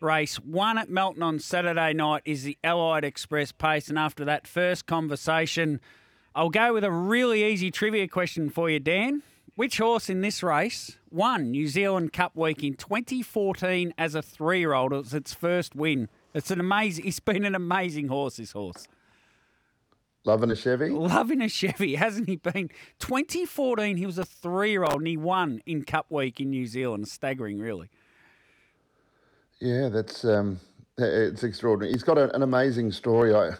race. One at Melton on Saturday night is the Allied Express Pace. And after that first conversation, I'll go with a really easy trivia question for you, Dan. Which horse in this race won New Zealand Cup Week in 2014 as a three-year-old? It was its first win. It's an amazing. He's been an amazing horse. This horse. Loving a Chevy? Loving a Chevy, hasn't he been? 2014, he was a three year old and he won in Cup Week in New Zealand. Staggering, really. Yeah, that's um, it's extraordinary. He's got a, an amazing story. I,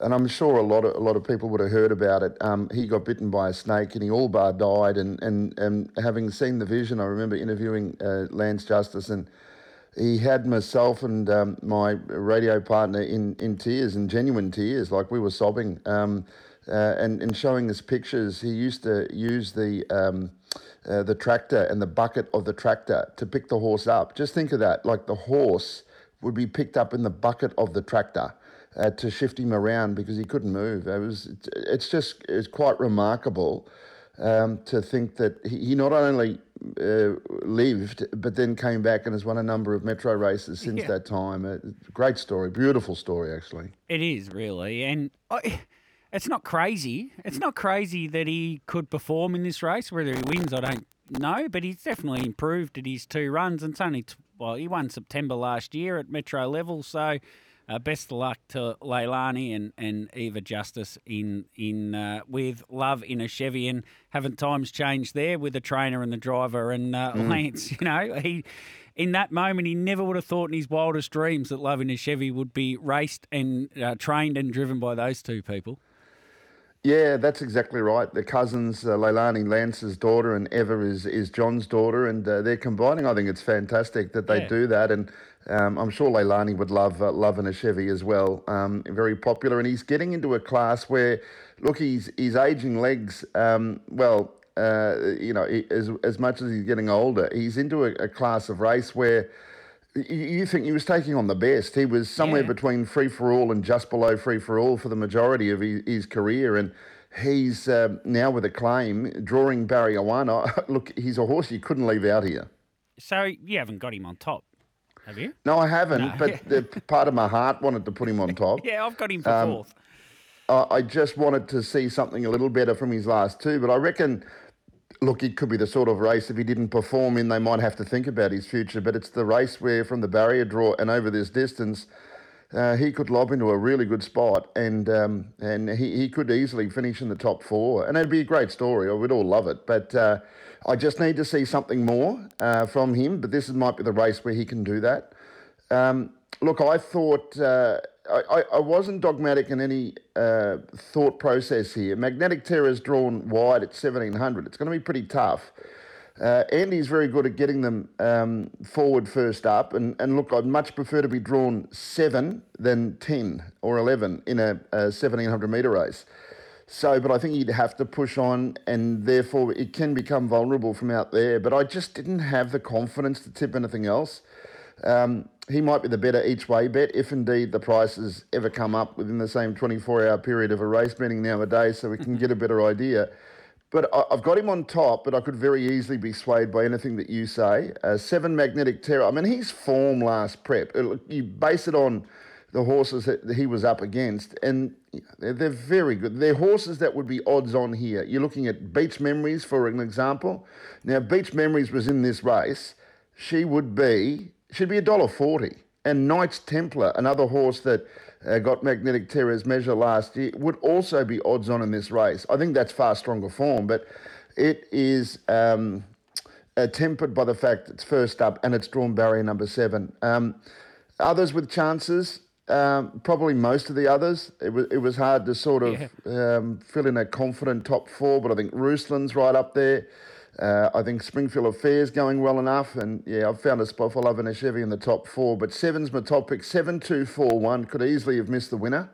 and I'm sure a lot of a lot of people would have heard about it. Um, he got bitten by a snake and he all bar died. And, and, and having seen the vision, I remember interviewing uh, Lance Justice and he had myself and um, my radio partner in, in tears, in genuine tears, like we were sobbing, um, uh, and, and showing us pictures. He used to use the um, uh, the tractor and the bucket of the tractor to pick the horse up. Just think of that, like the horse would be picked up in the bucket of the tractor. Uh, to shift him around because he couldn't move. It was, it's just, it's quite remarkable um, to think that he, he not only uh, lived, but then came back and has won a number of metro races since yeah. that time. Uh, great story, beautiful story, actually. It is really, and I, it's not crazy. It's not crazy that he could perform in this race. Whether he wins, I don't know, but he's definitely improved at his two runs. And it's only well, he won September last year at metro level, so uh, best of luck to Leilani and, and Eva Justice in in uh, with love in a Chevy. And haven't times changed there with the trainer and the driver and uh, mm. Lance? You know, he in that moment he never would have thought in his wildest dreams that love in a Chevy would be raced and uh, trained and driven by those two people. Yeah, that's exactly right. The cousins, uh, Leilani Lance's daughter and Eva is, is John's daughter, and uh, they're combining. I think it's fantastic that they yeah. do that, and um, I'm sure Leilani would love uh, loving a Chevy as well. Um, very popular, and he's getting into a class where, look, he's he's aging legs. Um, well, uh, you know, as as much as he's getting older, he's into a, a class of race where you think he was taking on the best. He was somewhere yeah. between free for all and just below free for all for the majority of his, his career. And he's uh, now with a claim, drawing barrier one. look, he's a horse you couldn't leave out here. So you haven't got him on top, have you? No, I haven't. No. But the, part of my heart wanted to put him on top. yeah, I've got him for um, fourth. I just wanted to see something a little better from his last two, but I reckon look, it could be the sort of race if he didn't perform in, they might have to think about his future. But it's the race where, from the barrier draw and over this distance, uh, he could lob into a really good spot, and um, and he, he could easily finish in the top four, and it'd be a great story. We'd all love it, but uh, I just need to see something more uh, from him. But this might be the race where he can do that. Um, look, I thought uh, I, I wasn't dogmatic in any uh, thought process here. Magnetic Terror is drawn wide at 1700. It's going to be pretty tough. Uh, Andy's very good at getting them um, forward first up. And, and look, I'd much prefer to be drawn seven than 10 or 11 in a, a 1700 metre race. So, but I think he'd have to push on, and therefore it can become vulnerable from out there. But I just didn't have the confidence to tip anything else. Um, he might be the better each way bet if indeed the prices ever come up within the same 24 hour period of a race meeting nowadays so we can get a better idea. But I've got him on top, but I could very easily be swayed by anything that you say. Uh, seven Magnetic Terror. I mean, his form last prep, uh, you base it on the horses that he was up against, and they're very good. They're horses that would be odds on here. You're looking at Beach Memories, for an example. Now, Beach Memories was in this race. She would be should be a dollar forty. And Knights Templar, another horse that uh, got Magnetic Terror's measure last year, would also be odds on in this race. I think that's far stronger form, but it is um, uh, tempered by the fact it's first up and it's drawn barrier number seven. Um, others with chances, um, probably most of the others. It was it was hard to sort of yeah. um, fill in a confident top four, but I think Ruslan's right up there. Uh, I think Springfield Affairs going well enough, and yeah, I've found a spot for Love and a Chevy in the top four. But seven's my top pick. Seven, two, four, one could easily have missed the winner.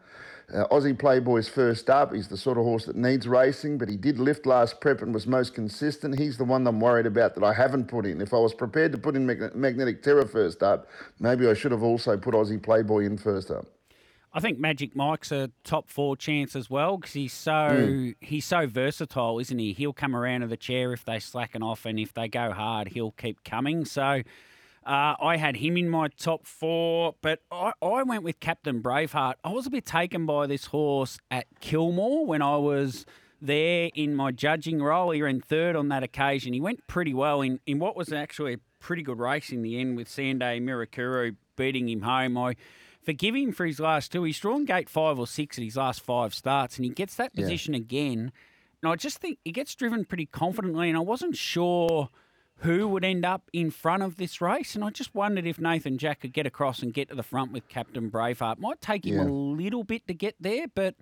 Uh, Aussie Playboy's first up. He's the sort of horse that needs racing, but he did lift last prep and was most consistent. He's the one I'm worried about that I haven't put in. If I was prepared to put in Magnetic Terror first up, maybe I should have also put Aussie Playboy in first up. I think Magic Mike's a top four chance as well because he's so mm. he's so versatile, isn't he? He'll come around to the chair if they slacken off, and if they go hard, he'll keep coming. So Uh, I had him in my top four, but I, I went with Captain Braveheart. I was a bit taken by this horse at Kilmore when I was there in my judging role. He ran third on that occasion. He went pretty well in, in what was actually a pretty good race in the end with Sanday Mirakuru beating him home. I forgive him for his last two. He's drawn gate five or six at his last five starts, and he gets that Yeah. position again. And I just think he gets driven pretty confidently, and I wasn't sure who would end up in front of this race. And I just wondered if Nathan Jack could get across and get to the front with Captain Braveheart. Might take him Yeah. a little bit to get there, but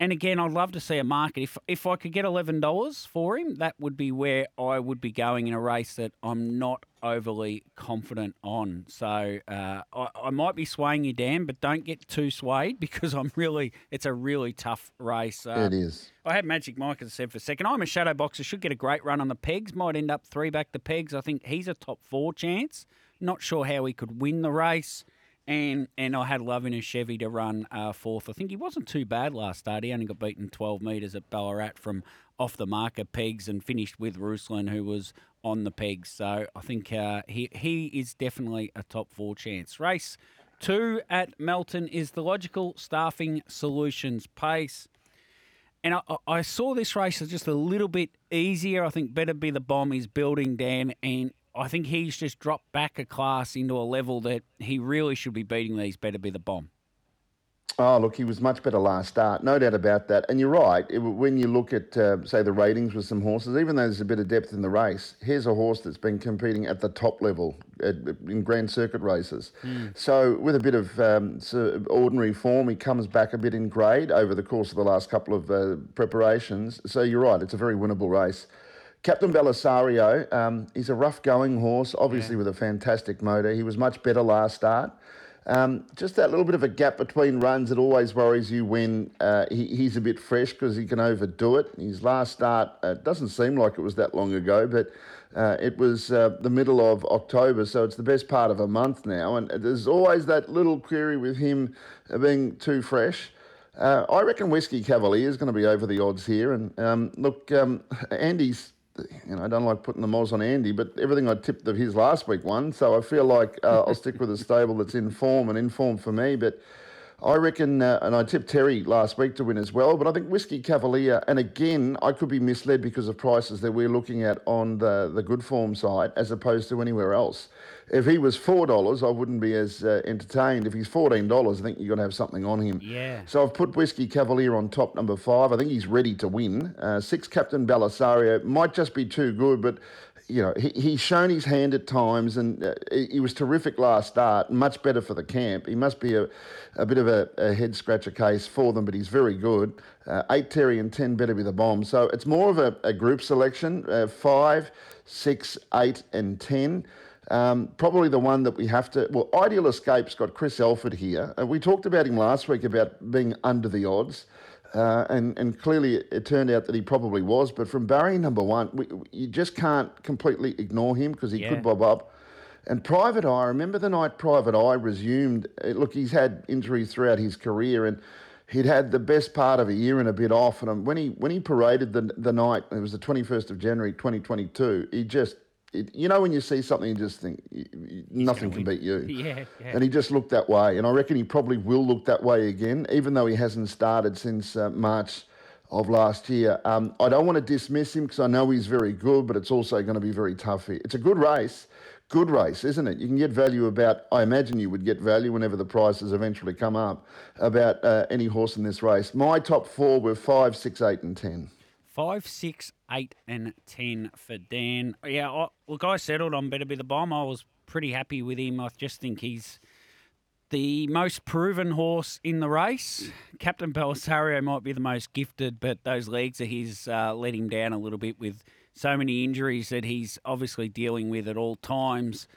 and again, I'd love to see a market. If if I could get eleven dollars for him, that would be where I would be going in a race that I'm not overly confident on. So uh, I, I might be swaying you, Dan, but don't get too swayed because I'm really it's a really tough race. Uh, it is. I had Magic Mike, as I said, for a second. I'm a shadow boxer. Should get a great run on the pegs. Might end up three back the pegs. I think he's a top four chance. Not sure how he could win the race. And and I had Love in a Chevy to run uh, fourth. I think he wasn't too bad last start. He only got beaten 12 metres at Ballarat from off the marker pegs and finished with Ruslan, who was on the pegs. So I think uh, he, he is definitely a top four chance. Race two at Melton is the logical staffing solutions pace. And I, I- saw this race as just a little bit easier. I think Better Be the Bomb is building, Dan, and I think he's just dropped back a class into a level that he really should be beating these Better Be the Bomb. Oh, look, he was much better last start, no doubt about that. And you're right. It, when you look at, uh, say, the ratings with some horses, even though there's a bit of depth in the race, here's a horse that's been competing at the top level at, in Grand Circuit races. So, with a bit of um, ordinary form, he comes back a bit in grade over the course of the last couple of uh, preparations. So, you're right. It's a very winnable race. Captain Belisario, um, he's a rough going horse, obviously with a fantastic motor. He was much better last start. Um, just that little bit of a gap between runs it always worries you when uh, he, he's a bit fresh because he can overdo it. His last start uh, doesn't seem like it was that long ago, but uh, it was uh, the middle of October, so it's the best part of a month now. And there's always that little query with him uh, being too fresh. Uh, I reckon Whiskey Cavalier is going to be over the odds here. And um, look, um, Andy's you know, I don't like putting the moz on Andy, but everything I tipped of his last week won. So I feel like uh, I'll stick with a stable that's in form and in form for me. But I reckon, uh, and I tipped Terry last week to win as well, but I think Whiskey Cavalier, and again, I could be misled because of prices that we're looking at on the, the good form side as opposed to anywhere else. If he was $4, I wouldn't be as uh, entertained. If he's $14, I think you've got to have something on him. Yeah. So I've put Whiskey Cavalier on top, number five. I think he's ready to win. Uh, six, Captain Belisario might just be too good, but you know he, he's shown his hand at times, and uh, he, he was terrific last start. Much better for the camp. He must be a, a bit of a, a head scratcher case for them, but he's very good. Uh, eight Terry and ten better be the bomb. So it's more of a, a group selection. Uh, five, six, eight, and ten. Um, probably the one that we have to. Well, Ideal Escape's got Chris Alford here. Uh, we talked about him last week about being under the odds, uh, and and clearly it turned out that he probably was. But from barrier number one, we, you just can't completely ignore him because he Yeah. could bob up. And Private Eye, remember the night Private Eye resumed? uh, Look, he's had injuries throughout his career, and he'd had the best part of a year and a bit off. And um, when he when he paraded the the night, it was the twenty first of January, twenty twenty two. He just, it, you know, when you see something, and just think nothing can beat you. Yeah, yeah. And he just looked that way, and I reckon he probably will look that way again, even though he hasn't started since uh, March of last year. Um, I don't want to dismiss him because I know he's very good, but it's also going to be very tough here. It's a good race, good race, isn't it? You can get value about. I imagine you would get value whenever the prices eventually come up about uh, any horse in this race. My top four were five, six, eight, and ten. Five, six, eight, and ten for Dan. Yeah, I, look, I settled on Better Be the Bomb. I was pretty happy with him. I just think he's the most proven horse in the race. Captain Belisario might be the most gifted, but those legs of his uh, let him down a little bit with so many injuries that he's obviously dealing with at all times.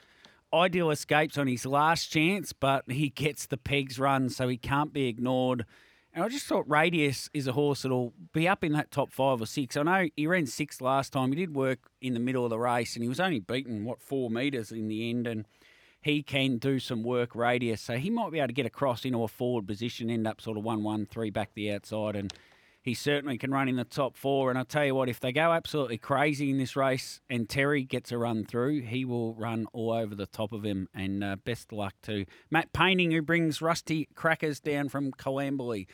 Ideal escapes on his last chance, but he gets the pegs run, so he can't be ignored. And I just thought Radius is a horse that'll be up in that top five or six. I know he ran sixth last time. He did work in the middle of the race, and he was only beaten what four metres in the end. And he can do some work radius, so he might be able to get across into a forward position, end up sort of one one three back the outside, and he certainly can run in the top four. And I tell you what, if they go absolutely crazy in this race and Terry gets a run through, he will run all over the top of him. And uh, best luck to Matt Painting, who brings rusty crackers down from Coamberley.